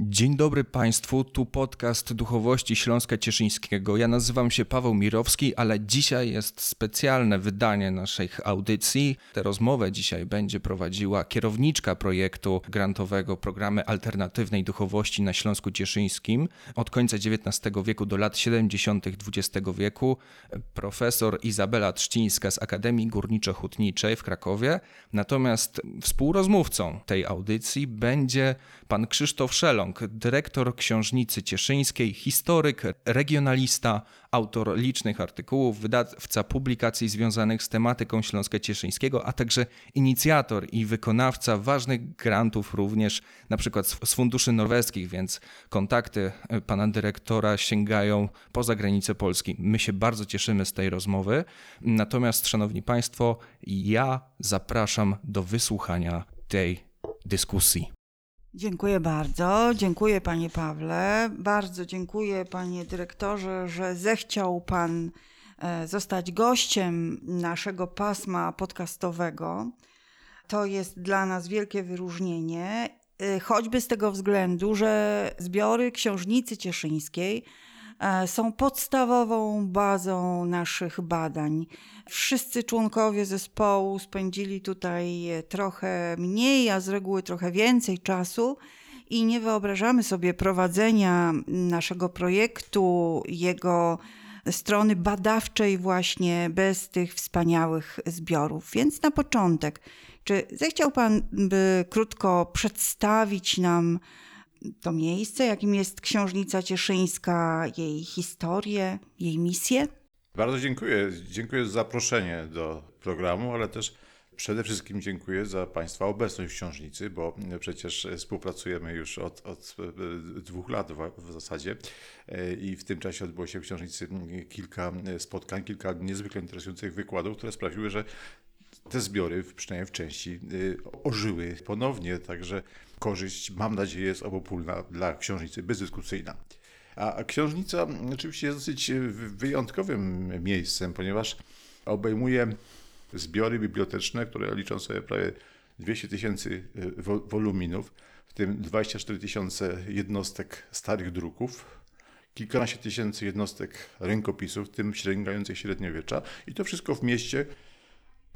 Dzień dobry Państwu, tu podcast Duchowości Śląska Cieszyńskiego. Ja nazywam się Paweł Mirowski, ale dzisiaj jest specjalne wydanie naszych audycji. Tę rozmowę dzisiaj będzie prowadziła kierowniczka projektu grantowego Programy Alternatywnej Duchowości na Śląsku Cieszyńskim od końca XIX wieku do lat 70. XX wieku, profesor Izabela Trzcińska z Akademii Górniczo-Hutniczej w Krakowie. Natomiast współrozmówcą tej audycji będzie pan Krzysztof Szelon, dyrektor Książnicy Cieszyńskiej, historyk, regionalista, autor licznych artykułów, wydawca publikacji związanych z tematyką Śląska Cieszyńskiego, a także inicjator i wykonawca ważnych grantów również, na przykład z funduszy norweskich, więc kontakty pana dyrektora sięgają poza granice Polski. My się bardzo cieszymy z tej rozmowy. Natomiast, szanowni państwo, ja zapraszam do wysłuchania tej dyskusji. Dziękuję bardzo. Dziękuję panie Pawle. Bardzo dziękuję panie dyrektorze, że zechciał pan e, zostać gościem naszego pasma podcastowego. To jest dla nas wielkie wyróżnienie, e, choćby z tego względu, że zbiory Książnicy Cieszyńskiej są podstawową bazą naszych badań. Wszyscy członkowie zespołu spędzili tutaj trochę mniej, a z reguły trochę więcej czasu i nie wyobrażamy sobie prowadzenia naszego projektu, jego strony badawczej właśnie bez tych wspaniałych zbiorów. Więc na początek, czy zechciał Pan by krótko przedstawić nam to miejsce, jakim jest Książnica Cieszyńska, jej historię, jej misję. Bardzo dziękuję. Dziękuję za zaproszenie do programu, ale też przede wszystkim dziękuję za Państwa obecność w książnicy, bo przecież współpracujemy już od, od dwóch lat w, w, zasadzie i w tym czasie odbyło się w książnicy kilka spotkań, kilka niezwykle interesujących wykładów, które sprawiły, że te zbiory, przynajmniej w części, ożyły ponownie, także korzyść, mam nadzieję, jest obopólna dla książnicy, bezdyskusyjna. A książnica oczywiście jest dosyć wyjątkowym miejscem, ponieważ obejmuje zbiory biblioteczne, które liczą sobie prawie 200 tysięcy e, woluminów, w tym 24 tysiące jednostek starych druków, kilkanaście tysięcy jednostek rękopisów, w tym sięgających średniowiecza i to wszystko w mieście,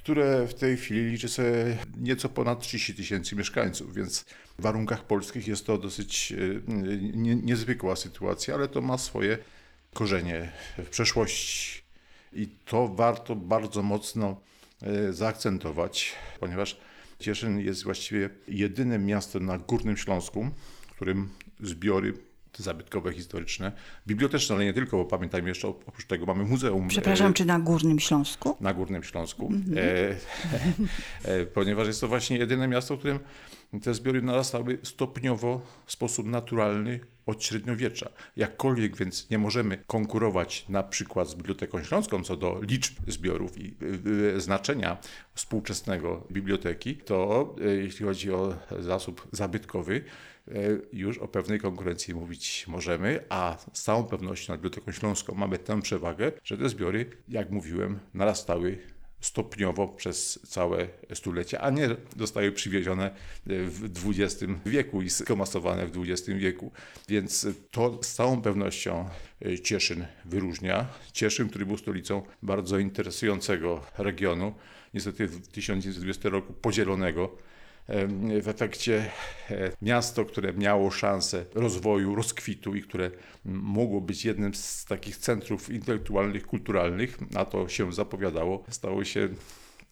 które w tej chwili liczy sobie nieco ponad 30 tysięcy mieszkańców, więc w warunkach polskich jest to dosyć e, nie, niezwykła sytuacja, ale to ma swoje korzenie w przeszłości. I to warto bardzo mocno e, zaakcentować, ponieważ Cieszyn jest właściwie jedynym miastem na Górnym Śląsku, w którym zbiory zabytkowe, historyczne, biblioteczne, ale nie tylko, bo pamiętajmy jeszcze, oprócz tego mamy muzeum. Przepraszam, e, czy na Górnym Śląsku? Na Górnym Śląsku, mm -hmm. e, e, ponieważ jest to właśnie jedyne miasto, w którym te zbiory narastały stopniowo w sposób naturalny od średniowiecza. Jakkolwiek więc nie możemy konkurować na przykład z Biblioteką Śląską co do liczb zbiorów i y, y, znaczenia współczesnego biblioteki, to y, jeśli chodzi o zasób zabytkowy, już o pewnej konkurencji mówić możemy, a z całą pewnością nad Biblioteką Śląską mamy tę przewagę, że te zbiory, jak mówiłem, narastały stopniowo przez całe stulecie, a nie zostały przywiezione w XX wieku i skomasowane w XX wieku. Więc to z całą pewnością Cieszyn wyróżnia. Cieszyn, który był stolicą bardzo interesującego regionu, niestety w 1920 roku podzielonego w efekcie e, miasto, które miało szansę rozwoju, rozkwitu i które mogło być jednym z takich centrów intelektualnych, kulturalnych, a to się zapowiadało, stało się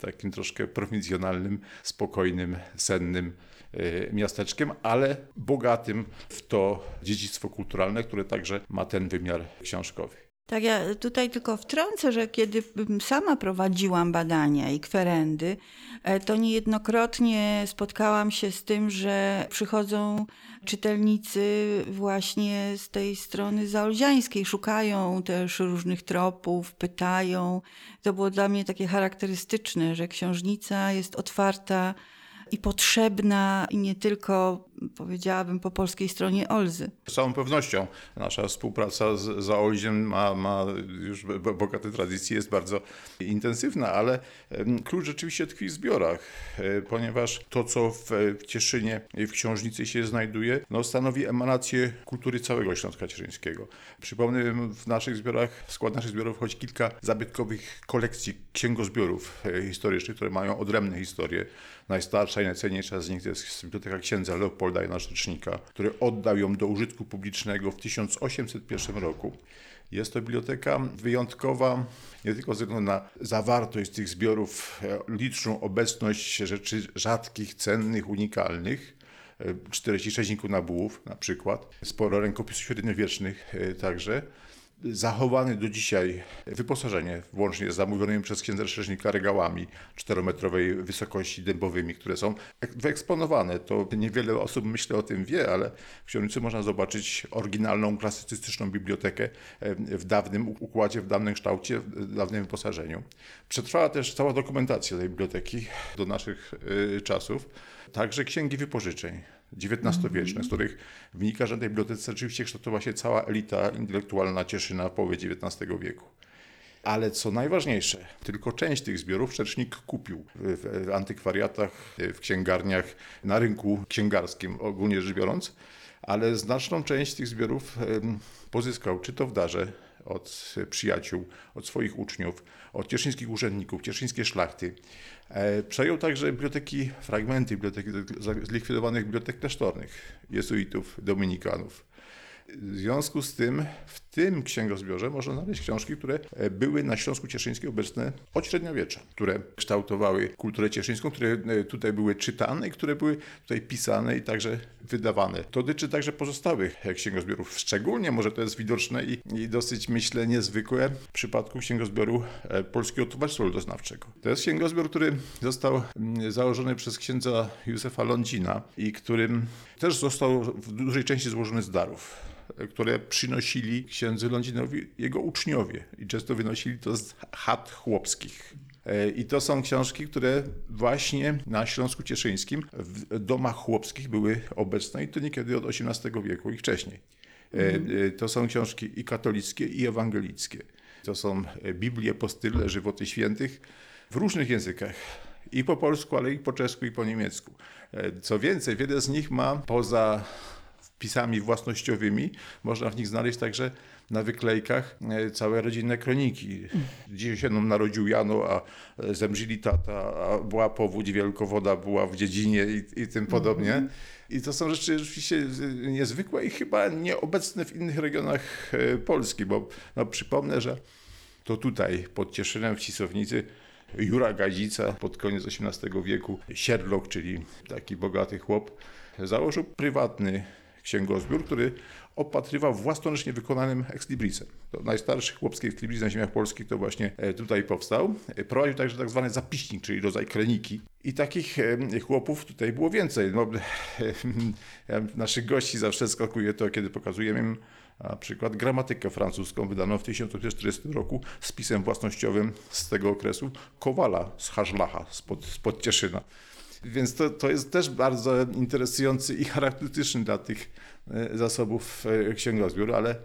takim troszkę prowincjonalnym, spokojnym, sennym e, miasteczkiem, ale bogatym w to dziedzictwo kulturalne, które także ma ten wymiar książkowy. Tak, ja tutaj tylko wtrącę, że kiedy sama prowadziłam badania i kwerendy, e, to niejednokrotnie spotkałam się z tym, że przychodzą czytelnicy właśnie z tej strony zaolziańskiej, szukają też różnych tropów, pytają. To było dla mnie takie charakterystyczne, że książnica jest otwarta i potrzebna i nie tylko, powiedziałabym, po polskiej stronie Olzy. Z całą pewnością nasza współpraca z Zaolziem ma, ma już bogate tradycje, jest bardzo intensywna, ale klucz rzeczywiście tkwi w zbiorach, e, ponieważ to, co w Cieszynie i w Książnicy się znajduje, no, stanowi emanację kultury całego Śląska Cieszyńskiego. Przypomnę, w naszych zbiorach, w skład naszych zbiorów wchodzi kilka zabytkowych kolekcji księgozbiorów e, historycznych, które mają odrębne historie. Najstarsza i najcenniejsza z nich to jest Biblioteka Księdza Leopolda Jana Rzecznika, który oddał ją do użytku publicznego w 1801 roku. Jest to biblioteka wyjątkowa nie tylko ze względu na zawartość tych zbiorów, e, liczną obecność rzeczy rzadkich, cennych, unikalnych, 46 nabułów na przykład, sporo rękopisów średniowiecznych e, także, zachowane do dzisiaj wyposażenie, włącznie z zamówionymi przez księdza Rzecznika regałami czterometrowej wysokości dębowymi, które są wyeksponowane. To niewiele osób myślę o tym wie, ale w książnicy można zobaczyć oryginalną, klasycystyczną bibliotekę w dawnym układzie, w dawnym kształcie, w dawnym wyposażeniu. Przetrwała też cała dokumentacja tej biblioteki do naszych y, czasów, także księgi wypożyczeń XIX-wieczne, z których wynika, że na tej bibliotece rzeczywiście kształtowała się cała elita intelektualna Cieszyna w połowie XIX wieku. Ale co najważniejsze, tylko część tych zbiorów Czecznik kupił w, w antykwariatach, w księgarniach, na rynku księgarskim ogólnie rzecz biorąc, ale znaczną część tych zbiorów pozyskał czy to w darze od przyjaciół, od swoich uczniów, od cieszyńskich urzędników, cieszyńskie szlachty. E, przejął także biblioteki, fragmenty biblioteki, zlikwidowanych bibliotek klasztornych, jezuitów, dominikanów. W związku z tym w tym księgozbiorze można znaleźć książki, które e, były na Śląsku Cieszyńskim obecne od średniowiecza, które kształtowały kulturę cieszyńską, które e, tutaj były czytane i które były tutaj pisane i także wydawane. To dotyczy także pozostałych e, księgozbiorów. Szczególnie może to jest widoczne i, i dosyć, myślę, niezwykłe w przypadku księgozbioru Polskiego Towarzystwa Ludoznawczego. To jest księgozbiór, który został mm, założony przez księdza Józefa Lądzina i którym też został w dużej części złożony z darów które przynosili księdzu Lądzinowi jego uczniowie i często wynosili to z chat chłopskich. E, I to są książki, które właśnie na Śląsku Cieszyńskim w domach chłopskich były obecne i to niekiedy od XVIII wieku i wcześniej. Mhm. To są książki i katolickie, i ewangelickie. To są Biblie, postyle, żywoty świętych w różnych językach. I po polsku, ale i po czesku, i po niemiecku. Co więcej, wiele z nich ma poza wpisami własnościowymi. Można w nich znaleźć także na wyklejkach e, całe rodzinne kroniki. Dziś się narodził Jano, a e, zemrzili tata, a była powódź, wielkowoda była w dziedzinie i, i tym podobnie. Mhm. I to są rzeczy rzeczywiście niezwykłe i chyba nieobecne w innych regionach e, Polski, bo no, przypomnę, że to tutaj pod Cieszynem w Cisownicy Jura Gadzica pod koniec XVIII wieku, Sierlok, czyli taki bogaty chłop, założył prywatny księgozbiór, który opatrywał własnoręcznie wykonanym ekslibrisem. To najstarszy chłopski ekslibris na ziemiach polskich to właśnie e, tutaj powstał. E, prowadził także tak zwany zapiśnik, czyli rodzaj kreniki. I takich e, chłopów tutaj było więcej. No, naszych gości zawsze skakuje to, kiedy pokazujemy im na przykład gramatykę francuską wydaną w 1940 roku z pisem własnościowym z tego okresu Kowala z Haszlacha, spod, spod Cieszyna. Więc to, to jest też bardzo interesujący i charakterystyczny dla tych e, zasobów e, księgozbiór, ale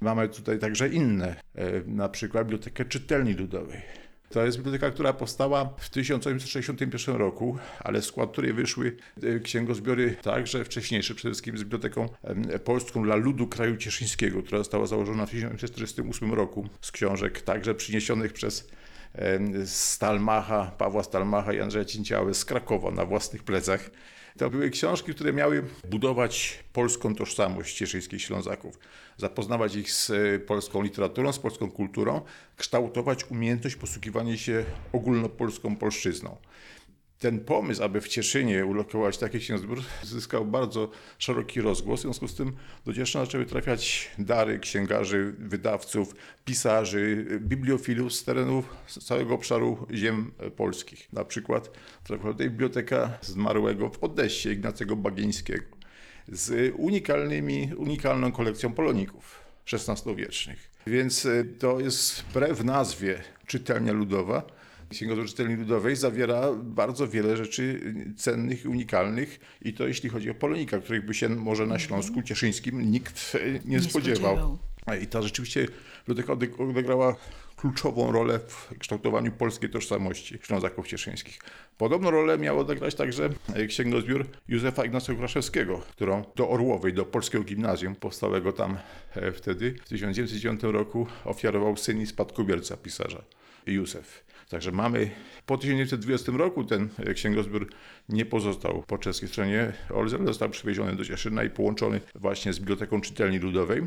mamy tutaj także inne, e, na przykład Bibliotekę Czytelni Ludowej. To jest biblioteka, która powstała w 1861 roku, ale w skład której wyszły księgozbiory także wcześniejsze, przede wszystkim z Biblioteką Polską dla Ludu Kraju Cieszyńskiego, która została założona w 1948 roku z książek także przyniesionych przez Stalmacha, Pawła Stalmacha i Andrzeja Cięciały z Krakowa na własnych plecach. To były książki, które miały budować polską tożsamość cieszyńskich Ślązaków, zapoznawać ich z e, polską literaturą, z polską kulturą, kształtować umiejętność posługiwania się ogólnopolską polszczyzną ten pomysł, aby w Cieszynie ulokować taki księgozbiór, zyskał bardzo szeroki rozgłos. W związku z tym do Cieszyna zaczęły trafiać dary księgarzy, wydawców, pisarzy, bibliofilów z terenów z całego obszaru ziem polskich. Na przykład trafiła tutaj biblioteka zmarłego w Odessie Ignacego Bagieńskiego z unikalnymi, unikalną kolekcją poloników XVI-wiecznych. Więc e, to jest wbrew nazwie czytelnia ludowa, Księgozbiór Czytelni Ludowej zawiera bardzo wiele rzeczy cennych unikalnych i to jeśli chodzi o polonika, których by się może na Śląsku Cieszyńskim nikt nie, Nie spodziewał. spodziewał. I ta rzeczywiście biblioteka ode- odegrała kluczową rolę w kształtowaniu polskiej tożsamości Ślązaków Cieszyńskich. Podobną rolę miał odegrać także e, księgozbiór Józefa Ignacego Kraszewskiego, którą do Orłowej, do polskiego gimnazjum powstałego tam e, wtedy, w 1909 roku ofiarował syn i spadkobierca pisarza Józef. Także mamy po 1920 roku ten e, księgozbiór nie pozostał po czeskiej stronie ale został przywieziony do Cieszyna i połączony właśnie z Biblioteką Czytelni Ludowej.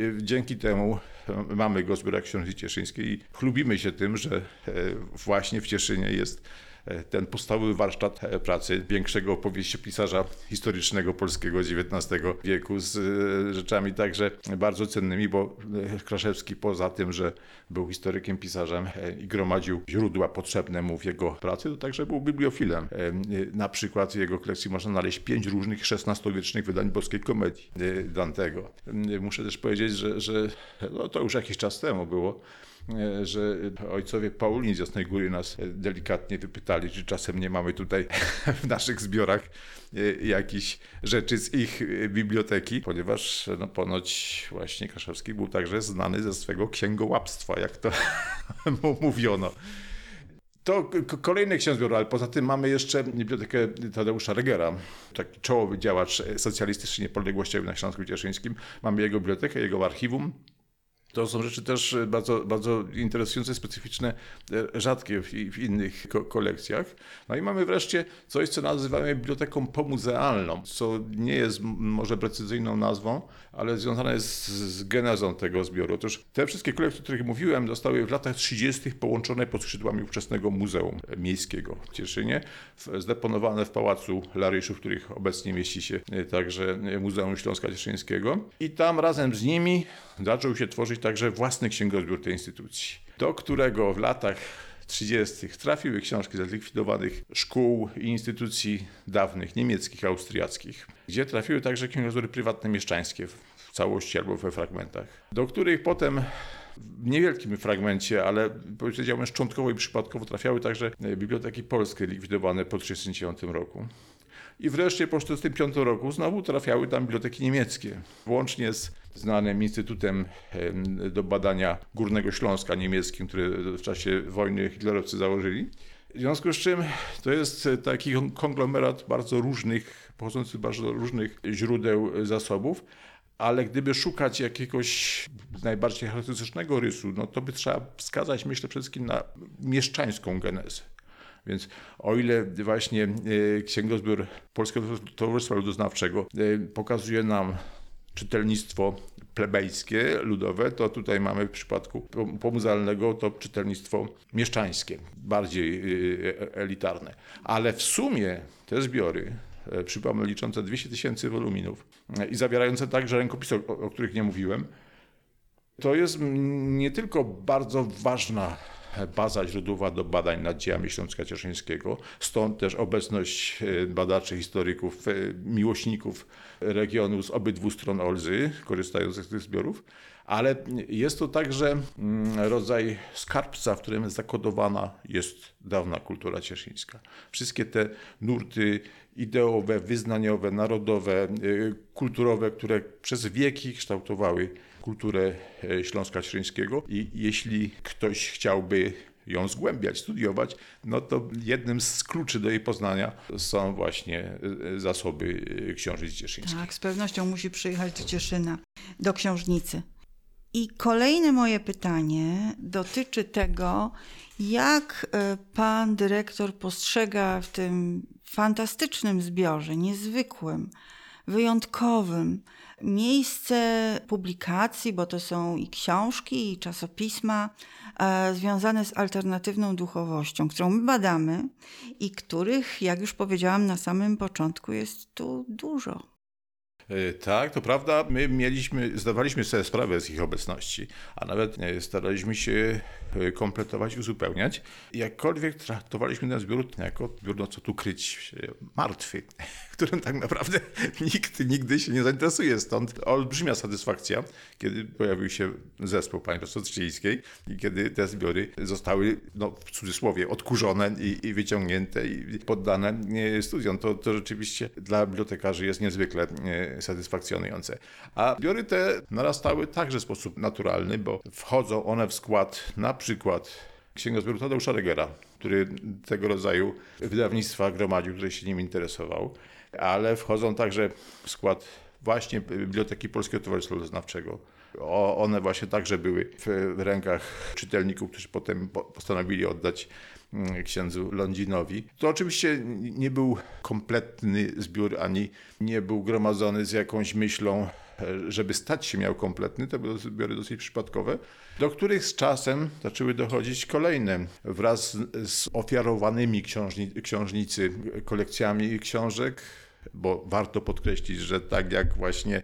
Y, Dzięki temu e, mamy go w zbiorach książki cieszyńskiej i chlubimy się tym, że e, właśnie w Cieszynie jest e, ten podstawowy warsztat e, pracy większego opowieściopisarza historycznego polskiego XIX wieku z e, rzeczami także bardzo cennymi, bo e, Kraszewski poza tym, że był historykiem, pisarzem e, i gromadził źródła potrzebne mu w jego pracy, to także był bibliofilem. E, e, Na przykład w jego kolekcji można znaleźć pięć różnych XVI-wiecznych wydań boskiej komedii e, Dantego. E, Muszę też powiedzieć, że, że no to już jakiś czas temu było, e, że ojcowie Paulini z Jasnej Góry nas e, delikatnie wypytali, czy czasem nie mamy tutaj w naszych zbiorach e, jakichś rzeczy z ich e, biblioteki, ponieważ no, ponoć właśnie Kaszewski był także znany ze swego księgołapstwa, jak to mu mówiono. To kolejny księgozbiór, ale poza tym mamy jeszcze Bibliotekę Tadeusza Regera, taki czołowy działacz socjalistyczny niepodległościowy na Śląsku Cieszyńskim. Mamy jego bibliotekę, jego archiwum. To są rzeczy też bardzo, bardzo interesujące, specyficzne, e, rzadkie w, w innych ko- kolekcjach. No i mamy wreszcie coś, co nazywamy biblioteką pomuzealną, co nie jest może precyzyjną nazwą, ale związane jest z, genezą tego zbioru. Otóż te wszystkie kolekcje, o których mówiłem, zostały w latach 30. połączone pod skrzydłami ówczesnego Muzeum Miejskiego w Cieszynie, zdeponowane w Pałacu Laryszów, w których obecnie mieści się e, także Muzeum Śląska Cieszyńskiego. I tam razem z nimi zaczął się tworzyć także własny księgozbiór tej instytucji, do którego w latach 30. trafiły książki ze zlikwidowanych szkół i instytucji dawnych, niemieckich, austriackich, gdzie trafiły także księgozbiory prywatne mieszczańskie w całości albo we fragmentach, do których potem w niewielkim fragmencie, ale powiedziałbym szczątkowo i przypadkowo trafiały także biblioteki polskie likwidowane po 1939 roku. I wreszcie po 1945 roku znowu trafiały tam biblioteki niemieckie, włącznie z znanym Instytutem em, do badania Górnego Śląska niemieckim, który w czasie wojny hitlerowcy założyli. W związku z czym to jest taki konglomerat bardzo różnych, pochodzący z bardzo różnych źródeł zasobów, ale gdyby szukać jakiegoś najbardziej charakterystycznego rysu, no to by trzeba wskazać, myślę, przede wszystkim na mieszczańską genezę. Więc o ile właśnie e, księgozbiór Polskiego Towarzystwa Ludoznawczego e, pokazuje nam czytelnictwo plebejskie, ludowe, to tutaj mamy w przypadku pom- pomuzealnego to czytelnictwo mieszczańskie, bardziej e, elitarne. Ale w sumie te zbiory, przypomnę, liczące 200 tysięcy woluminów i zawierające także rękopisy, o, których nie mówiłem, to jest nie tylko bardzo ważna baza źródłowa do badań nad dziełami Śląska Cieszyńskiego, stąd też obecność e, badaczy, historyków, e, miłośników regionu z obydwu stron Olzy, korzystających z tych zbiorów, ale jest to także mm, rodzaj skarbca, w którym zakodowana jest dawna kultura cieszyńska. Wszystkie te nurty ideowe, wyznaniowe, narodowe, e, kulturowe, które przez wieki kształtowały kulturę e, Śląska Cieszyńskiego i jeśli ktoś chciałby ją zgłębiać, studiować, no to jednym z kluczy do jej poznania są właśnie e, zasoby e, książąt cieszyńskich. Tak, z pewnością musi przyjechać do Cieszyna, do książnicy. I kolejne moje pytanie dotyczy tego, jak pan dyrektor postrzega w tym fantastycznym zbiorze, niezwykłym, wyjątkowym, miejsce publikacji, bo to są i książki, i czasopisma e, związane z alternatywną duchowością, którą my badamy i których, jak już powiedziałam na samym początku, jest tu dużo. E, Tak, to prawda. My mieliśmy, zdawaliśmy sobie sprawę z ich obecności, a nawet e, staraliśmy się e, kompletować, uzupełniać. Jakkolwiek traktowaliśmy ten zbiór jako zbiór, no co tu kryć, martwy. Którym tak naprawdę nikt nigdy się nie zainteresuje. Stąd olbrzymia satysfakcja, kiedy pojawił się zespół pani profesor i kiedy te zbiory zostały, no, w cudzysłowie, odkurzone i, i wyciągnięte i poddane e, studiom. To, to rzeczywiście dla bibliotekarzy jest niezwykle e, satysfakcjonujące. A zbiory te narastały także w sposób naturalny, bo wchodzą one w skład na przykład księgozbioru Tadeusza Regera, który tego rodzaju wydawnictwa gromadził, który się nim interesował, ale wchodzą także w skład właśnie Biblioteki Polskiego Towarzystwa Ludoznawczego. One właśnie także były w rękach czytelników, którzy potem postanowili oddać mm, księdzu Lądzinowi. To oczywiście nie był kompletny zbiór, ani nie był gromadzony z jakąś myślą żeby stać się miał kompletny, to były zbiory dosyć przypadkowe, do których z czasem zaczęły dochodzić kolejne wraz z ofiarowanymi książni, książnicy kolekcjami książek, bo warto podkreślić, że tak jak właśnie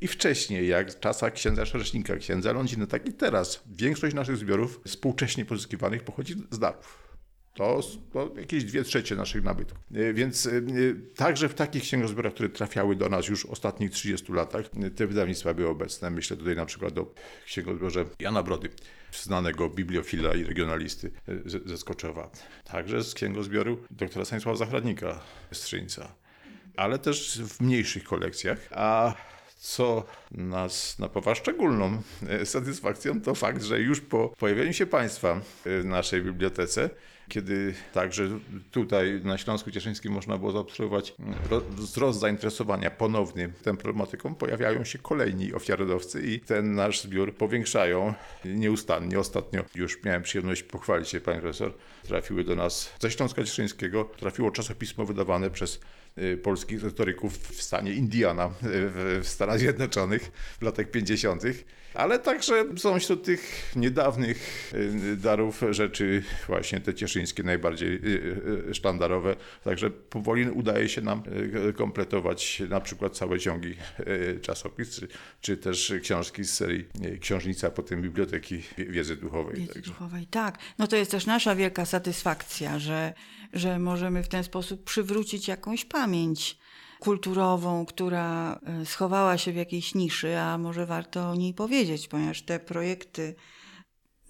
i wcześniej, jak w czasach księdza Szersznika, księdza Lądzina, tak i teraz, większość naszych zbiorów współcześnie pozyskiwanych pochodzi z darów. To, to jakieś dwie trzecie naszych nabytków. E, więc e, także w takich księgozbiorach, które trafiały do nas już w ostatnich 30 latach, e, te wydawnictwa były obecne. Myślę tutaj na przykład o księgozbiorze Jana Brody, znanego bibliofila i regionalisty ze Skoczowa. Także z księgozbioru doktora Stanisława Zachradnika z Trzyńca. Ale też w mniejszych kolekcjach. A co nas napawa szczególną satysfakcją, to fakt, że już po pojawieniu się państwa w naszej bibliotece kiedy także tutaj na Śląsku Cieszyńskim można było zaobserwować wzrost zainteresowania ponownie tą problematyką, pojawiają się kolejni ofiarodawcy i ten nasz zbiór powiększają nieustannie. Ostatnio już miałem przyjemność pochwalić się, panie profesor, trafiły do nas ze Śląska Cieszyńskiego, trafiło czasopismo wydawane przez polskich historyków w stanie Indiana y, w Stanach Zjednoczonych w latach 50 ale także są wśród tych niedawnych y, darów rzeczy właśnie te cieszyńskie najbardziej y, y, sztandarowe. Także powoli udaje się nam kompletować na przykład całe ciągi czasopis, czy, czy też książki z serii Książnica, potem Biblioteki Wiedzy Duchowej. Wiedzy także. Duchowej, tak. No to jest też nasza wielka satysfakcja, że, że możemy w ten sposób przywrócić jakąś pamięć kulturową, która e, schowała się w jakiejś niszy, a może warto o niej powiedzieć, ponieważ te projekty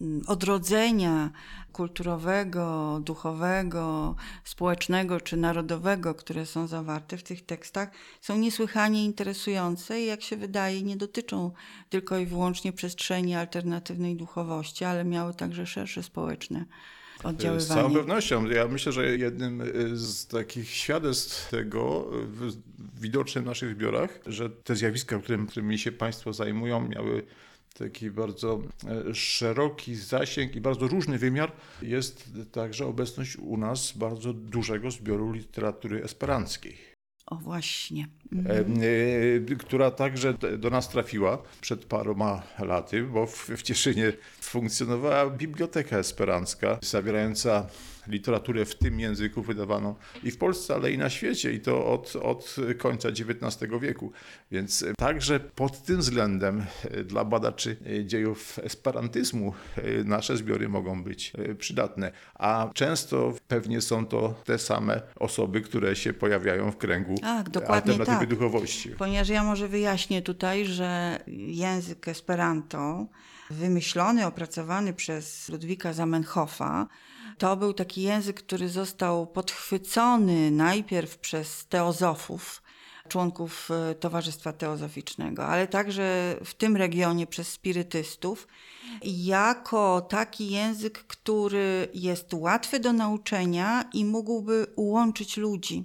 mm, odrodzenia kulturowego, duchowego, społecznego czy narodowego, które są zawarte w tych tekstach, są niesłychanie interesujące i jak się wydaje, nie dotyczą tylko i wyłącznie przestrzeni alternatywnej duchowości, ale miały także szersze społeczne oddziaływanie. Z całą pewnością. Ja myślę, że jednym y, z takich świadectw tego widocznym w naszych zbiorach, że te zjawiska, którym, którymi się Państwo zajmują, miały taki bardzo e, szeroki zasięg i bardzo różny wymiar, jest także obecność u nas bardzo dużego zbioru literatury esperanckiej. O właśnie. Mhm. Która także do nas trafiła przed paroma laty, bo w, w Cieszynie funkcjonowała biblioteka esperancka zawierająca literaturę w tym języku wydawaną i w Polsce, ale i na świecie i to od, od końca XIX wieku. Więc także pod tym względem e, dla badaczy e, dziejów esperantyzmu e, nasze zbiory mogą być przydatne. A często pewnie są to te same osoby, które się pojawiają w kręgu tak, alternatywy tak. duchowości. Ponieważ ja może wyjaśnię tutaj, że język esperanto wymyślony, opracowany przez Ludwika Zamenhofa, to był taki język, który został podchwycony najpierw przez teozofów, członków e, Towarzystwa Teozoficznego, ale także w tym regionie przez spirytystów, jako taki język, który jest łatwy do nauczenia i mógłby łączyć ludzi.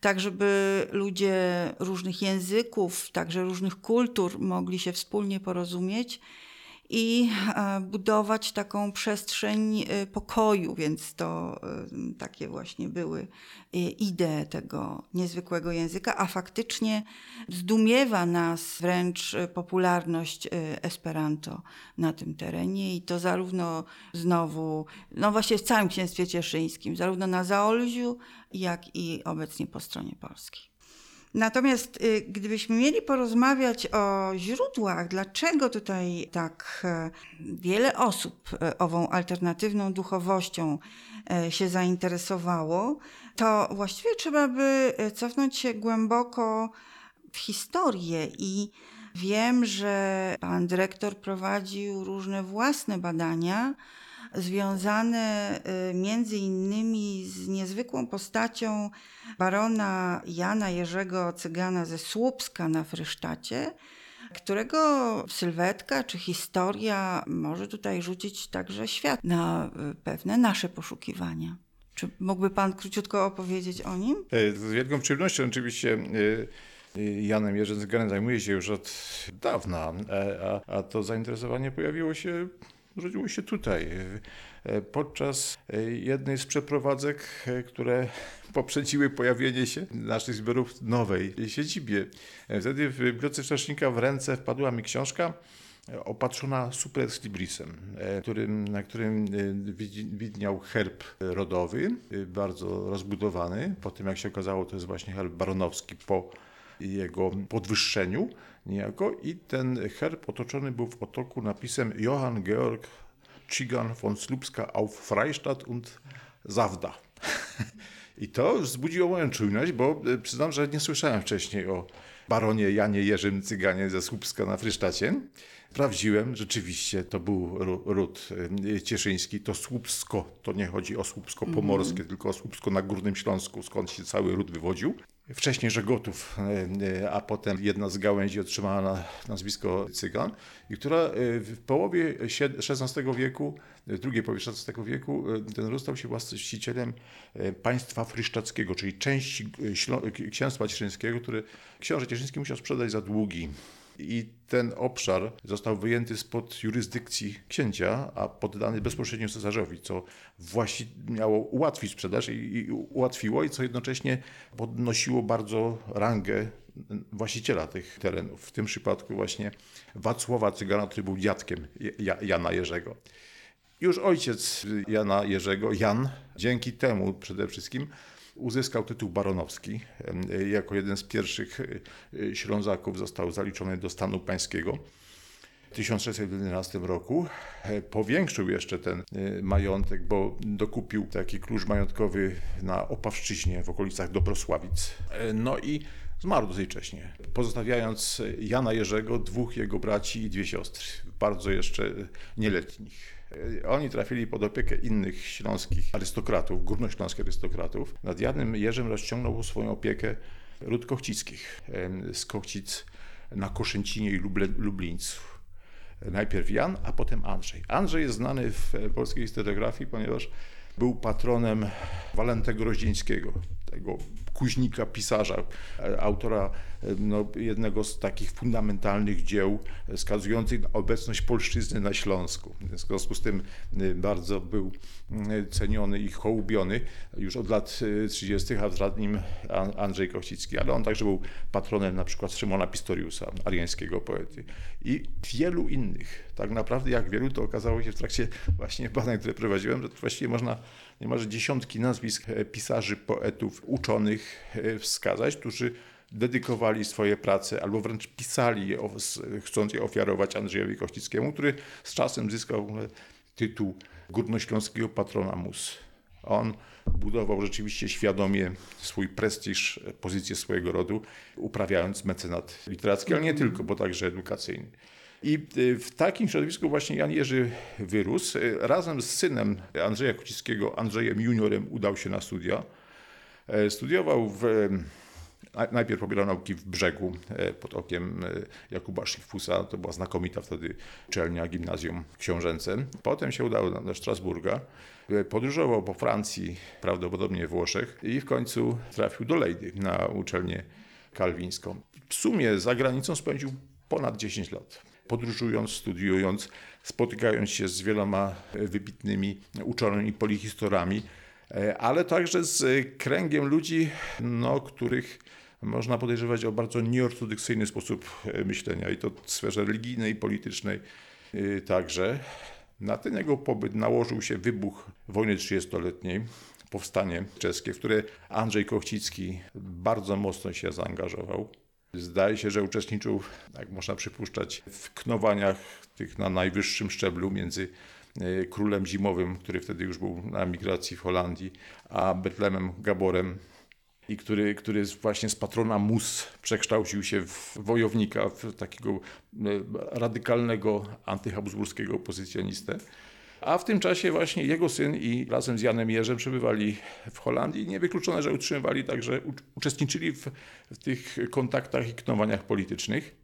Tak, żeby ludzie różnych języków, także różnych kultur mogli się wspólnie porozumieć i e, budować taką przestrzeń e, pokoju, więc to e, takie właśnie były idee tego niezwykłego języka, a faktycznie zdumiewa nas wręcz popularność Esperanto na tym terenie i to zarówno znowu, no właśnie w całym Księstwie Cieszyńskim, zarówno na Zaolziu, jak i obecnie po stronie polskiej. Natomiast y, gdybyśmy mieli porozmawiać o źródłach, dlaczego tutaj tak e, wiele osób e, ową alternatywną duchowością e, się zainteresowało, to właściwie trzeba by cofnąć się głęboko w historię i wiem, że pan dyrektor prowadził różne własne badania związane y, między innymi z niezwykłą postacią barona Jana Jerzego Cygana ze Słupska na Frysztacie, którego sylwetka czy historia może tutaj rzucić także świat na y, pewne nasze poszukiwania. Czy mógłby pan króciutko opowiedzieć o nim? E, Z wielką przyjemnością oczywiście e, Janem Jerzym Zyganem zajmuje się już od dawna, e, a, a to zainteresowanie pojawiło się, urodziło się tutaj, e, podczas e, jednej z przeprowadzek, e, które poprzedziły pojawienie się naszych zbiorów w nowej siedzibie. E, Wtedy w Bibliotece Wcześnika w ręce wpadła mi książka opatrzona super ex librisem, e, którym, na którym e, widniał herb rodowy, e, bardzo rozbudowany. Po tym, jak się okazało, to jest właśnie herb baronowski po jego podwyższeniu niejako. I ten herb otoczony był w otoku napisem Johann Georg Chigan von Slupska auf Freistadt und Zawda. I to wzbudziło moją czujność, bo e, przyznam, że nie słyszałem wcześniej o baronie Janie Jerzym Cyganie ze Słupska na Frysztacie. Sprawdziłem, rzeczywiście to był ród e, cieszyński, to Słupsko, to nie chodzi o Słupsko pomorskie, tylko o Słupsko na Górnym Śląsku, skąd się cały ród wywodził. Wcześniej Żegotów, e, e, a potem jedna z gałęzi otrzymała na, nazwisko Cygan, i która e, w połowie XVI wieku, drugiej połowie XVI wieku, ten ród stał się właścicielem państwa frysztackiego, czyli części księstwa cieszyńskiego, które książę cieszyński musiał sprzedać za długi. I ten obszar został wyjęty spod jurysdykcji księcia, a poddany bezpośrednio cesarzowi, co właści miało ułatwić sprzedaż i, i ułatwiło, i co jednocześnie podnosiło bardzo rangę właściciela tych terenów. W tym przypadku właśnie Wacława Cygana, który był dziadkiem Ja- Jana Jerzego. Już ojciec Jana Jerzego, Jan, dzięki temu przede wszystkim uzyskał tytuł baronowski. Em, Jako jeden z pierwszych e, Ślązaków został zaliczony do stanu pańskiego. W 1611 roku E, powiększył jeszcze ten e, majątek, bo dokupił taki klucz majątkowy na Opawszczyźnie w okolicach Dobrosławic. E, No i zmarł dosyć wcześnie, pozostawiając Jana Jerzego, dwóch jego braci i dwie siostry, bardzo jeszcze nieletnich. Oni trafili pod opiekę innych śląskich arystokratów, górnośląskich arystokratów. Nad Janem Jerzym rozciągnął swoją opiekę ród Kochcickich z Kochcic na Koszęcinie i Luble- Lublińcu. Najpierw Jan, a potem Andrzej. Andrzej jest znany w e, polskiej historiografii, ponieważ był patronem Walentego Roździeńskiego, tego kuźnika, pisarza, autora e, no, jednego z takich fundamentalnych dzieł wskazujących na obecność polszczyzny na Śląsku. W związku z tym e, bardzo był e, ceniony i hołubiony już od lat e, 30., a za nim An- Andrzej Kościcki, ale on także był patronem na przykład Szymona Pistoriusa, ariańskiego poety i wielu innych. Tak naprawdę jak wielu, to okazało się w trakcie właśnie badań, które prowadziłem, że właściwie można niemalże dziesiątki nazwisk e, pisarzy, poetów, uczonych e, wskazać, którzy dedykowali swoje prace albo wręcz pisali je, chcąc je ofiarować Andrzejowi Kościckiemu, który z czasem zyskał e, tytuł górnośląskiego patrona mus. On budował rzeczywiście świadomie swój prestiż, pozycję swojego rodu, uprawiając mecenat literacki, ale nie tylko, bo także edukacyjny. I y, w takim środowisku właśnie Jan Jerzy wyrósł. Y, Razem z synem Andrzeja Kuciskiego, Andrzejem Juniorem, udał się na studia. E, Studiował w, najpierw pobierał nauki w Brzegu e, pod okiem e, Jakuba Schifusa. To była znakomita wtedy uczelnia, gimnazjum książęce. Potem się udał do- Strasburga. Podróżował po Francji, prawdopodobnie Włoszech i w końcu trafił do Leydy na uczelnię kalwińską. W sumie za granicą spędził ponad 10 lat. Podróżując, studiując, spotykając się z wieloma e, wybitnymi uczonymi polihistorami, e, ale także z e, kręgiem ludzi, no, których można podejrzewać o bardzo nieortodoksyjny sposób myślenia i to w sferze religijnej, politycznej także. Na ten jego pobyt nałożył się wybuch wojny 30-letniej, powstanie czeskie, w które Andrzej Kochcicki bardzo mocno się zaangażował. Zdaje się, że uczestniczył, jak można przypuszczać, w knowaniach tych na najwyższym szczeblu między e, królem zimowym, który wtedy już był na migracji w Holandii, a Betlemem Gaborem, i który, który właśnie z patrona mus przekształcił się w wojownika, w takiego e, radykalnego antyhabsburskiego opozycjonistę. A w tym czasie właśnie jego syn i razem z Janem Jerzem przebywali w Holandii. Niewykluczone, że utrzymywali także, uczestniczyli w, w tych kontaktach i knowaniach politycznych.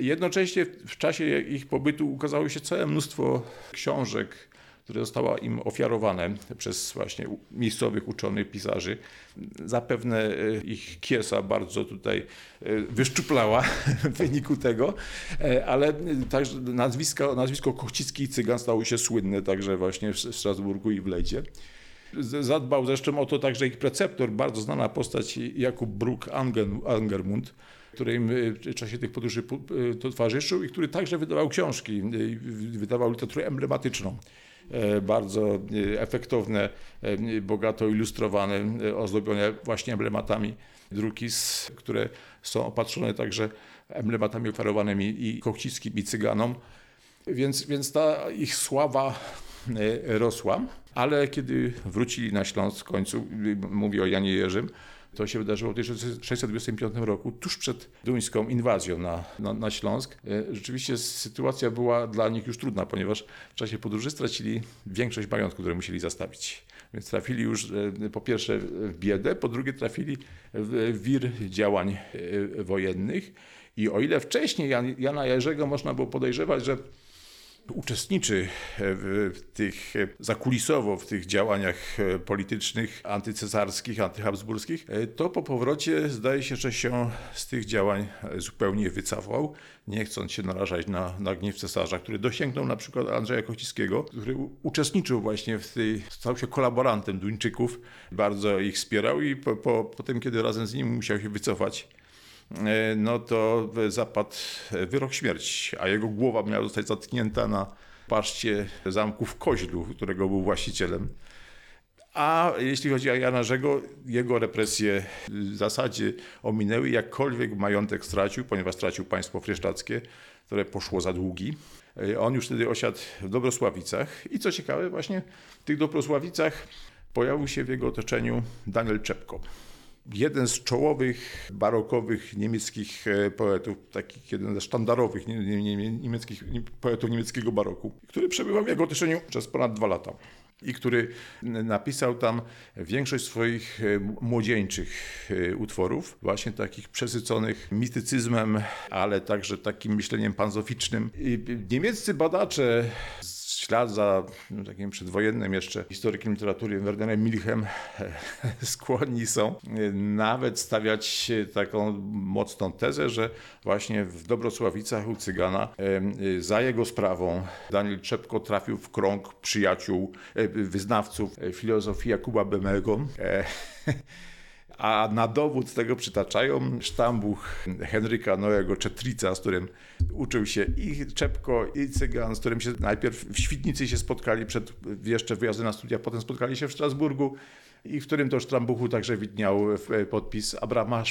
Jednocześnie w czasie ich pobytu ukazało się całe mnóstwo książek, które zostało im ofiarowane przez właśnie miejscowych uczonych, pisarzy. Zapewne e, ich kiesa bardzo tutaj e, wyszczuplała w wyniku tego, e, ale także nazwisko, nazwisko Kochcicki i Cygan stało się słynne także właśnie w Strasburgu i w Lejdzie. Zadbał zresztą o to także ich preceptor, bardzo znana postać Jakub Bruck Angermund, który im w czasie tych podróży towarzyszył i który także wydawał książki, wydawał literaturę emblematyczną. E, bardzo e, efektowne, e, bogato ilustrowane, ozdobione właśnie emblematami druki, które są opatrzone także emblematami oferowanymi i Kochcickim i Cyganom. Więc, więc ta ich sława rosła, ale kiedy wrócili na Śląsk w końcu, mówię o Janie Jerzym, to się wydarzyło w 1625 roku, tuż przed duńską inwazją na, na, na, Śląsk. E, rzeczywiście sytuacja była dla nich już trudna, ponieważ w czasie podróży stracili większość majątku, które musieli zastawić. Więc trafili już e, po pierwsze w biedę, po drugie trafili w wir działań e, wojennych. I o ile wcześniej Jana Jerzego można było podejrzewać, że uczestniczy w tych zakulisowo w tych działaniach politycznych antycesarskich, antyhabsburskich, to po powrocie zdaje się, że się z tych działań zupełnie wycofał, nie chcąc się narażać na, na gniew cesarza, który dosięgnął na przykład Andrzeja Kościskiego, który uczestniczył właśnie w tej, stał się kolaborantem Duńczyków, bardzo ich wspierał i po, po, po tym, kiedy razem z nim musiał się wycofać, E, no to zapadł wyrok śmierci, a jego głowa miała zostać zatknięta na paszcie zamku w Koźlu, którego był właścicielem. A jeśli chodzi o Jana Żego, jego represje w zasadzie ominęły, jakkolwiek majątek stracił, ponieważ stracił państwo frysztackie, które poszło za długi. E, on już wtedy osiadł w Dobrosławicach i co ciekawe, właśnie w tych Dobrosławicach pojawił się w jego otoczeniu Daniel Czepko jeden z czołowych barokowych niemieckich e, poetów, takich jeden ze sztandarowych niemieckich, poetów niemieckiego baroku, który przebywał w jego otoczeniu przez ponad dwa lata i który napisał tam większość swoich e, młodzieńczych e, utworów, właśnie takich przesyconych mistycyzmem, ale także takim myśleniem panzoficznym. I niemieccy badacze ślad za no, takim przedwojennym jeszcze historykiem literatury Wernerem Milchem skłonni są nawet stawiać taką mocną tezę, że właśnie w Dobrosławicach u Cygana za jego sprawą Daniel Czepko trafił w krąg przyjaciół, e, wyznawców filozofii Jakuba Bemego. E, a na dowód tego przytaczają sztambuch Henryka Noego Czetrica, z którym uczył się i Czepko, i Cygan, z którym się najpierw w Świdnicy się spotkali przed jeszcze wyjazdem na studia, potem spotkali się w Strasburgu i w którym to sztambuchu także widniał podpis Abrama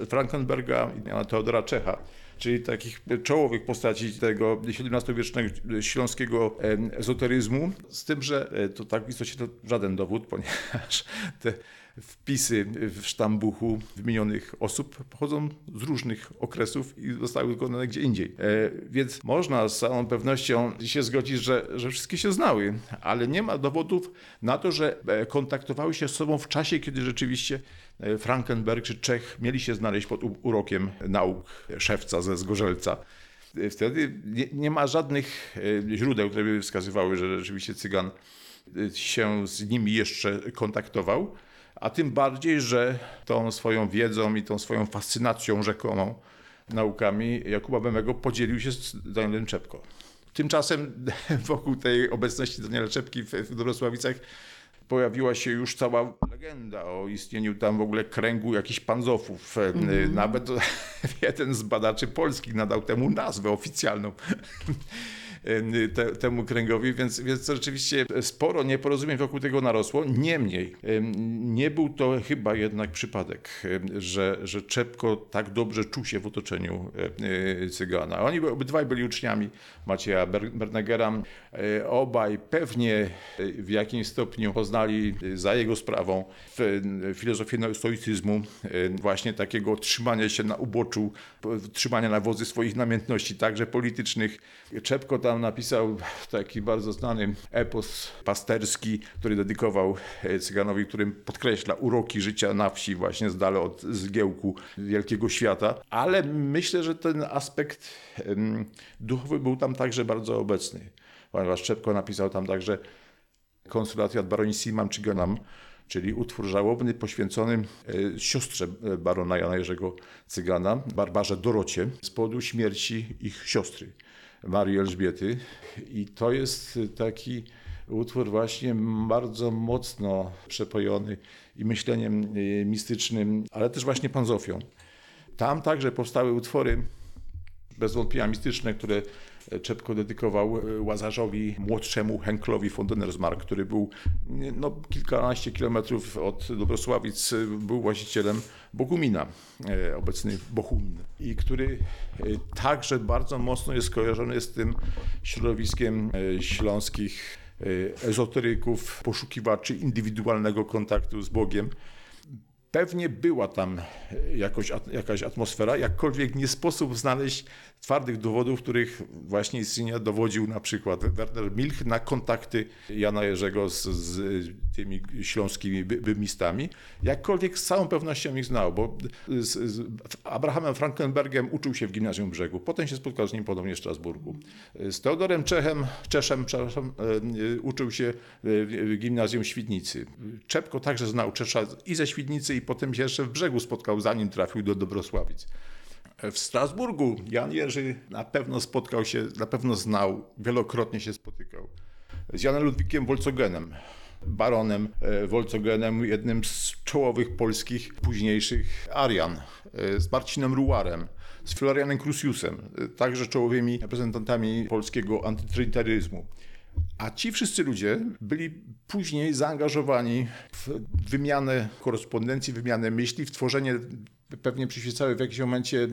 e, Frankenberga i Teodora Czecha czyli takich czołowych postaci tego XVII-wiecznego śląskiego ezoteryzmu, z tym, że e, to tak w istocie to żaden dowód, ponieważ te wpisy w sztambuchu wymienionych osób pochodzą z różnych okresów i zostały wykonane gdzie indziej. E, więc można z całą pewnością się zgodzić, że, że wszystkie się znały, ale nie ma dowodów na to, że e, kontaktowały się z sobą w czasie, kiedy rzeczywiście e, Frankenberg czy Czech mieli się znaleźć pod urokiem nauk szewca ze Zgorzelca. Wtedy nie, nie ma żadnych źródeł, które by wskazywały, że rzeczywiście Cygan się z nimi jeszcze kontaktował a tym bardziej, że tą swoją wiedzą i tą swoją fascynacją rzekomą naukami Jakuba Bemego podzielił się z Danielem Czepko. Tymczasem wokół tej obecności Daniela Czepki w Dorosławicach pojawiła się już cała legenda o istnieniu tam w ogóle kręgu jakichś panzofów. Mm -hmm. Nawet jeden z badaczy polskich nadał temu nazwę oficjalną. te, temu kręgowi, więc, więc rzeczywiście sporo nieporozumień wokół tego narosło. Niemniej, nie był to chyba jednak przypadek, że, że Czepko tak dobrze czuł się w otoczeniu Cygana. Oni obydwaj byli uczniami Macieja Bernegera. Obaj pewnie w jakimś stopniu poznali za jego sprawą filozofię stoicyzmu, właśnie takiego trzymania się na uboczu, trzymania na wodzy swoich namiętności, także politycznych. Czepko tam napisał taki bardzo znany epos pasterski, który dedykował Cyganowi, którym podkreśla uroki życia na wsi, właśnie z dala od zgiełku wielkiego świata. Ale myślę, że ten aspekt duchowy był tam także bardzo obecny, ponieważ Czepko napisał tam także konsulatiat baronissimam Chiganam, czyli utwór żałobny poświęcony e, siostrze e, barona Jana Jerzego Cygana, Barbarze Dorocie, z powodu śmierci ich siostry, Marii Elżbiety. I to jest taki utwór właśnie bardzo mocno przepojony i myśleniem e, mistycznym, ale też właśnie panzofią. Tam także powstały utwory bez wątpienia mistyczne, które Czepko dedykował e, Łazarzowi młodszemu Henklowi von Donnersmarck, który był no, kilkanaście kilometrów od Dobrosławic, e, był właścicielem Bogumina, e, obecny Bochum, i który także bardzo mocno jest kojarzony z tym środowiskiem śląskich ezoteryków, poszukiwaczy indywidualnego kontaktu z Bogiem. Pewnie była tam jakoś, jakaś atmosfera, jakkolwiek nie sposób znaleźć twardych dowodów, których właśnie istnienia dowodził na przykład Werner Milch na kontakty Jana Jerzego z, z tymi śląskimi bymistami. Jakkolwiek z całą pewnością ich znał, bo z, z Abrahamem Frankenbergiem uczył się w Gimnazjum Brzegu. Potem się spotkał z nim podobnie w Strasburgu. Z Teodorem Czechem, Czeszem przepraszam, e, uczył się w Gimnazjum Świdnicy. Czepko także znał Czesza i ze Świdnicy i potem się jeszcze w Brzegu spotkał, zanim trafił do Dobrosławic. W Strasburgu Jan Jerzy na pewno spotkał się, na pewno znał, wielokrotnie się spotykał z Janem Ludwikiem Wolcogenem, baronem e, Wolcogenem, jednym z czołowych polskich późniejszych Arian, e, z Marcinem Ruarem, z Florianem Crusiusem, e, także czołowymi reprezentantami polskiego antytrytaryzmu. A ci wszyscy ludzie byli później zaangażowani w wymianę korespondencji, wymianę myśli, w tworzenie pewnie przyświecały w jakimś momencie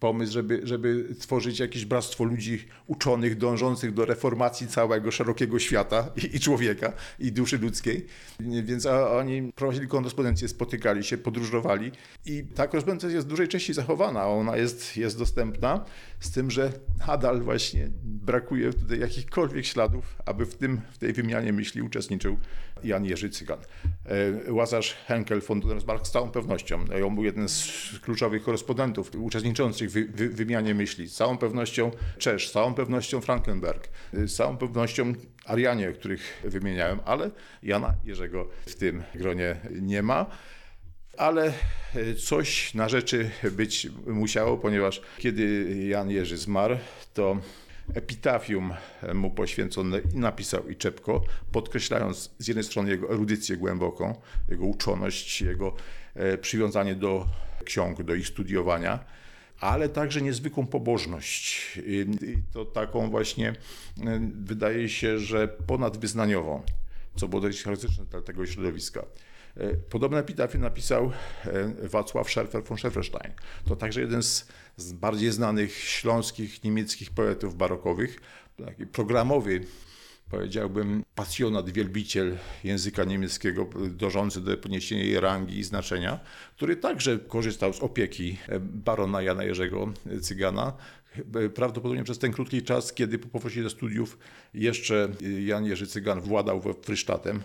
pomysł, żeby, żeby tworzyć jakieś bractwo ludzi uczonych, dążących do reformacji całego szerokiego świata i, i człowieka, i duszy ludzkiej. Więc a, oni prowadzili korespondencję, spotykali się, podróżowali i ta korespondencja jest w dużej części zachowana. Ona jest, jest dostępna, z tym, że nadal właśnie brakuje tutaj jakichkolwiek śladów, aby w, tym, w tej wymianie myśli uczestniczył Jan Jerzy Cygan. E, Łazarz Henkel von Dunersmarck z całą pewnością. On był jeden z kluczowych korespondentów uczestniczących w wy, wymianie myśli. Z całą pewnością Czesz, z całą pewnością Frankenberg, z całą pewnością Arianie, których wymieniałem, ale Jana Jerzego w tym gronie nie ma. Ale coś na rzeczy być musiało, ponieważ kiedy Jan Jerzy zmarł, to epitafium mu poświęcone napisał i Czepko, podkreślając z jednej strony jego erudycję głęboką, jego uczoność, jego e, przywiązanie do ksiąg, do ich studiowania, ale także niezwykłą pobożność. I to taką właśnie, e, wydaje się, że ponadwyznaniową, co było dość charakterystyczne dla tego środowiska. E, podobne epitafie napisał Wacław Scherfer von Scherferstein. To także jeden z z bardziej znanych śląskich, niemieckich poetów barokowych, taki programowy, powiedziałbym, pasjonat, wielbiciel języka niemieckiego, dążący do podniesienia jej rangi i znaczenia, który także korzystał z opieki barona Jana Jerzego Cygana. Prawdopodobnie przez ten krótki czas, kiedy po powrocie studiów jeszcze Jan Jerzy Cygan władał Frysztatem.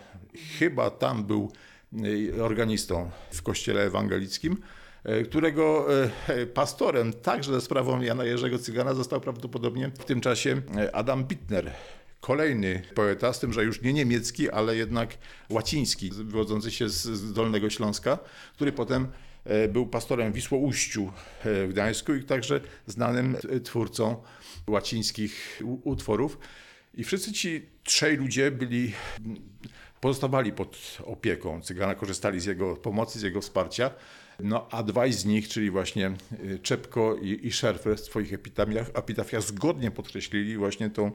Chyba tam był organistą w kościele ewangelickim E, którego e, pastorem także za sprawą Jana Jerzego Cygana został prawdopodobnie w tym czasie Adam Bittner. Kolejny poeta, z tym, że już nie niemiecki, ale jednak łaciński, wywodzący się z Dolnego Śląska, który potem był pastorem Wisłoujściu w Gdańsku i także znanym twórcą łacińskich utworów. I wszyscy ci trzej ludzie byli pozostawali pod opieką Cygana, korzystali z jego pomocy, z jego wsparcia. No, a dwaj z nich, czyli właśnie y, Czepko i, i Szerfer w swoich epitafiach, epitafiach zgodnie podkreślili właśnie tą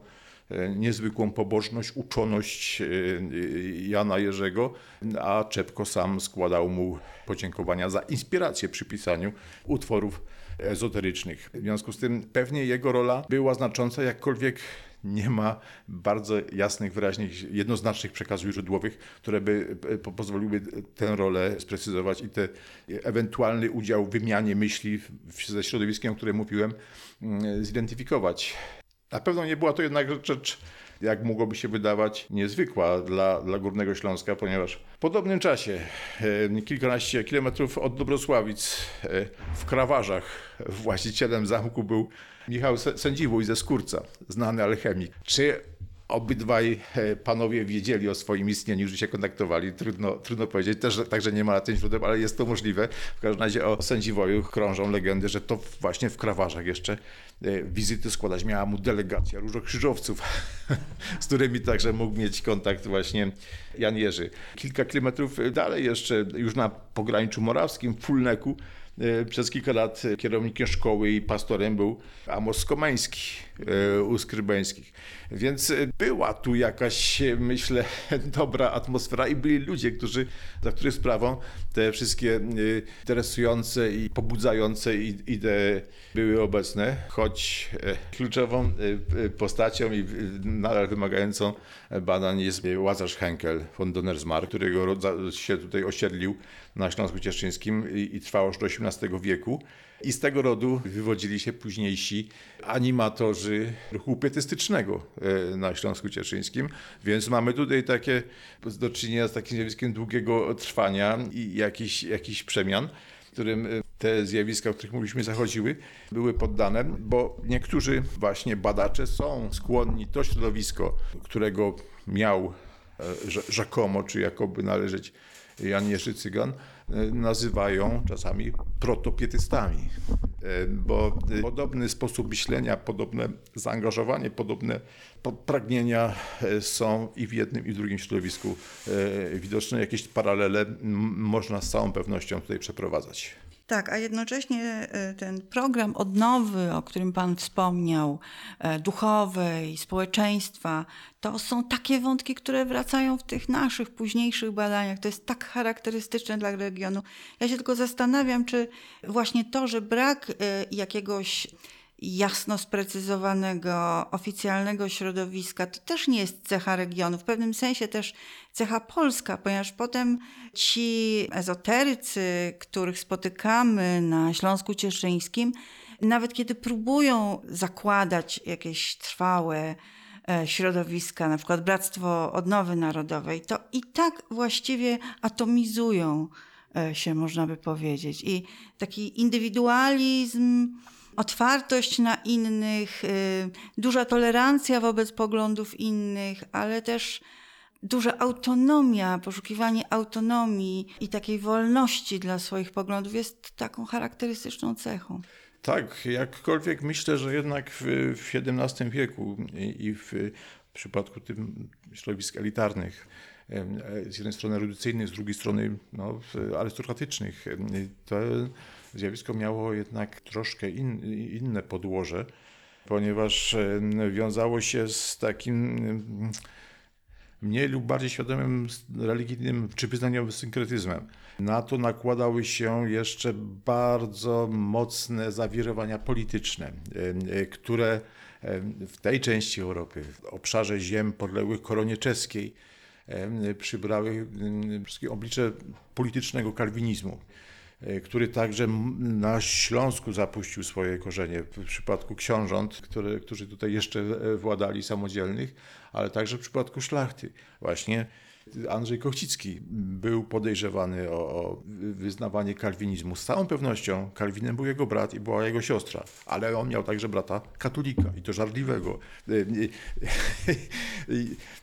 e, niezwykłą pobożność, uczoność y, y, Jana Jerzego, a Czepko sam składał mu podziękowania za inspirację przy pisaniu utworów ezoterycznych. W związku z tym pewnie jego rola była znacząca, jakkolwiek nie ma bardzo jasnych, wyraźnych, jednoznacznych przekazów źródłowych, które by e, po- pozwoliły tę rolę sprecyzować i ten ewentualny udział w wymianie myśli ze środowiskiem, o którym mówiłem, mm, zidentyfikować. Na pewno nie była to jednak rzecz, jak mogłoby się wydawać, niezwykła dla, dla Górnego Śląska, ponieważ w podobnym czasie, e, kilkanaście kilometrów od Dobrosławic, e, w Krawarzach, właścicielem zamku był Michał Sędziwój ze Skórca, znany alchemik. Czy obydwaj e, panowie wiedzieli o swoim istnieniu, że się kontaktowali? Trudno, trudno powiedzieć, też także nie ma na tym źródeł, ale jest to możliwe. W każdym razie o Sędziwoju krążą legendy, że to właśnie w Krawarzach jeszcze e, wizyty składać miała mu delegacja różokrzyżowców, z którymi także mógł mieć kontakt właśnie Jan Jerzy. Kilka kilometrów dalej jeszcze, już na pograniczu morawskim, w Fulneku, e, przez kilka lat kierownikiem szkoły i pastorem był Amos Skomeński e, u Skrybeńskich. Więc e, była tu jakaś, e, myślę, dobra atmosfera i byli ludzie, którzy, za których sprawą te wszystkie e, interesujące i pobudzające idee były obecne, choć e, kluczową e, e, postacią i e, nadal wymagającą badań jest e, Łazarz Henkel von Donnersmarck, którego się tutaj osiedlił na Śląsku Cieszyńskim i, i trwał aż do XVIII wieku. I z tego rodu wywodzili się późniejsi animatorzy ruchu pietystycznego e, na Śląsku Cieszyńskim, więc mamy tutaj takie do czynienia z takim zjawiskiem długiego trwania i jakichś, jakichś przemian, którym e, te zjawiska, o których mówiliśmy, zachodziły, były poddane, bo niektórzy właśnie badacze są skłonni to środowisko, którego miał e, rze- rzekomo, czy jakoby należeć Jan Jerzy Cygan, nazywają czasami protopietystami, E, bo e, podobny sposób myślenia, podobne zaangażowanie, podobne po- pragnienia e, są i w jednym, i w drugim środowisku e, widoczne. Jakieś paralele można z całą pewnością tutaj przeprowadzać. Tak, a jednocześnie e, ten program odnowy, o którym Pan wspomniał, e, duchowej, społeczeństwa, to są takie wątki, które wracają w tych naszych późniejszych badaniach. To jest tak charakterystyczne dla regionu. Ja się tylko zastanawiam, czy właśnie to, że brak e, jakiegoś jasno sprecyzowanego, oficjalnego środowiska, to też nie jest cecha regionu, w pewnym sensie też cecha polska, ponieważ potem ci ezoterycy, których spotykamy na Śląsku Cieszyńskim, nawet kiedy próbują zakładać jakieś trwałe e, środowiska, na przykład Bractwo Odnowy Narodowej, to i tak właściwie atomizują e, się, można by powiedzieć. I taki indywidualizm, otwartość na innych, y, duża tolerancja wobec poglądów innych, ale też duża autonomia, poszukiwanie autonomii i takiej wolności dla swoich poglądów jest taką charakterystyczną cechą. Tak, jakkolwiek myślę, że jednak w, XVII wieku i, w, przypadku tym środowisk elitarnych, z jednej strony erudycyjnych, z drugiej strony no, arystokratycznych, to zjawisko miało jednak troszkę in, inne podłoże, ponieważ wiązało się z takim mniej lub bardziej świadomym religijnym czy wyznaniowym synkretyzmem. Na to nakładały się jeszcze bardzo mocne zawirowania polityczne, e, które w tej części Europy, w obszarze ziem podległych koronie czeskiej, przybrały wszystkie oblicze politycznego kalwinizmu e, który także na Śląsku zapuścił swoje korzenie w przypadku książąt, które, którzy tutaj jeszcze e, władali samodzielnych, ale także w przypadku szlachty. Właśnie Andrzej Kochcicki był podejrzewany o, o wyznawanie kalwinizmu. Z całą pewnością Kalwinem był jego brat i była jego siostra, ale on miał także brata katolika i to żarliwego.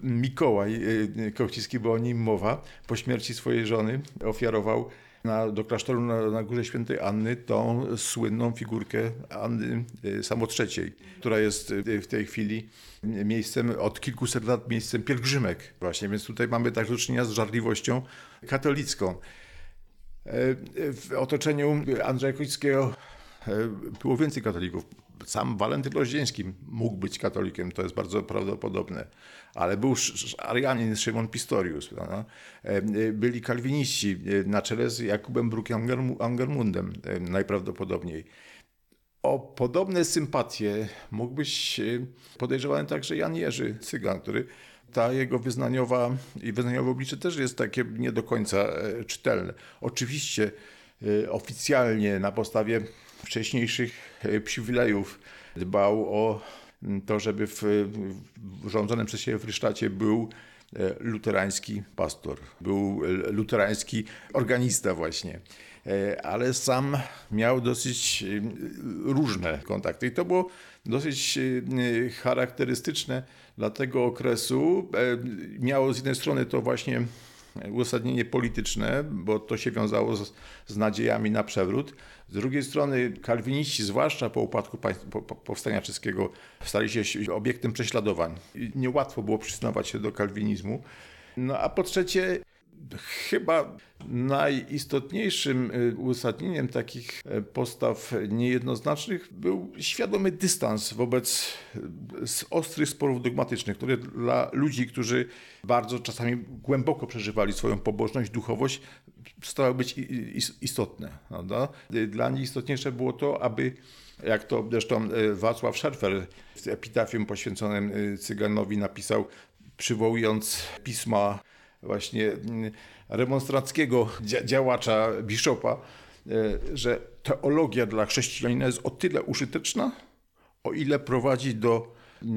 Mikołaj e, Kochcicki, bo o nim mowa, po śmierci swojej żony ofiarował na, do klasztoru na, na Górze Świętej Anny tą słynną figurkę Anny y, Samotrzeciej, która jest y, w tej chwili miejscem, od kilkuset lat miejscem pielgrzymek właśnie, więc tutaj mamy tak do czynienia z żarliwością katolicką. E, W otoczeniu Andrzeja Kulickiego e, było więcej katolików. Sam Walentyn Rozdzieński mógł być katolikiem, to jest bardzo prawdopodobne, ale był Arianin Szymon Pistorius. prawda? E, Byli kalwiniści e, na czele z Jakubem Brukiem Angermu- Angermundem e, najprawdopodobniej. O podobne sympatie mógł być e, podejrzewany także Jan Jerzy Cygan, który ta jego wyznaniowa i wyznaniowe oblicze też jest takie nie do końca e, czytelne. Oczywiście e, oficjalnie na podstawie wcześniejszych e, przywilejów dbał o m, to, żeby w, rządzonym przez siebie Frysztacie był e, luterański pastor, był e, luterański organista właśnie. E, Ale sam miał dosyć e, różne kontakty i to było dosyć e, charakterystyczne dla tego okresu. E, Miało z jednej strony to właśnie uzasadnienie polityczne, bo to się wiązało z, z nadziejami na przewrót. Z drugiej strony kalwiniści, zwłaszcza po upadku po, po, powstania czeskiego, stali się obiektem prześladowań. I Niełatwo było przyznawać się do kalwinizmu. No a po trzecie, chyba najistotniejszym y, uzasadnieniem takich y, postaw niejednoznacznych był świadomy dystans wobec y, ostrych sporów dogmatycznych, które dla ludzi, którzy bardzo czasami głęboko przeżywali swoją pobożność, duchowość, przestały być istotne. Prawda? Dla nich istotniejsze było to, aby jak to zresztą Wacław Szerfer w epitafium poświęconym Cyganowi napisał, przywołując pisma właśnie mm, remonstranckiego dzia- działacza, biszopa, e, że teologia dla chrześcijanina jest o tyle użyteczna, o ile prowadzi do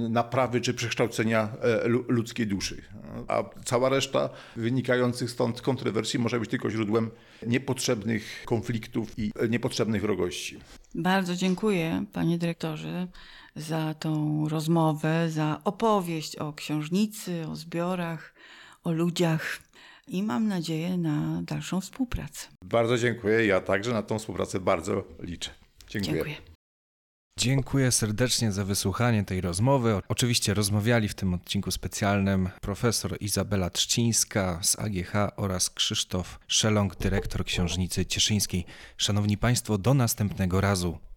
naprawy czy przekształcenia e, lu- ludzkiej duszy. A cała reszta wynikających stąd kontrowersji może być tylko źródłem niepotrzebnych konfliktów i e, niepotrzebnych wrogości. Bardzo dziękuję, panie dyrektorze, za tą rozmowę, za opowieść o książnicy, o zbiorach, o ludziach i mam nadzieję na dalszą współpracę. Bardzo dziękuję. Ja także na tą współpracę bardzo liczę. Dziękuję. Dziękuję. Dziękuję serdecznie za wysłuchanie tej rozmowy. Oczywiście rozmawiali w tym odcinku specjalnym profesor Izabela Trzcińska z AGH oraz Krzysztof Szelong, dyrektor Książnicy Cieszyńskiej. Szanowni Państwo, do następnego razu.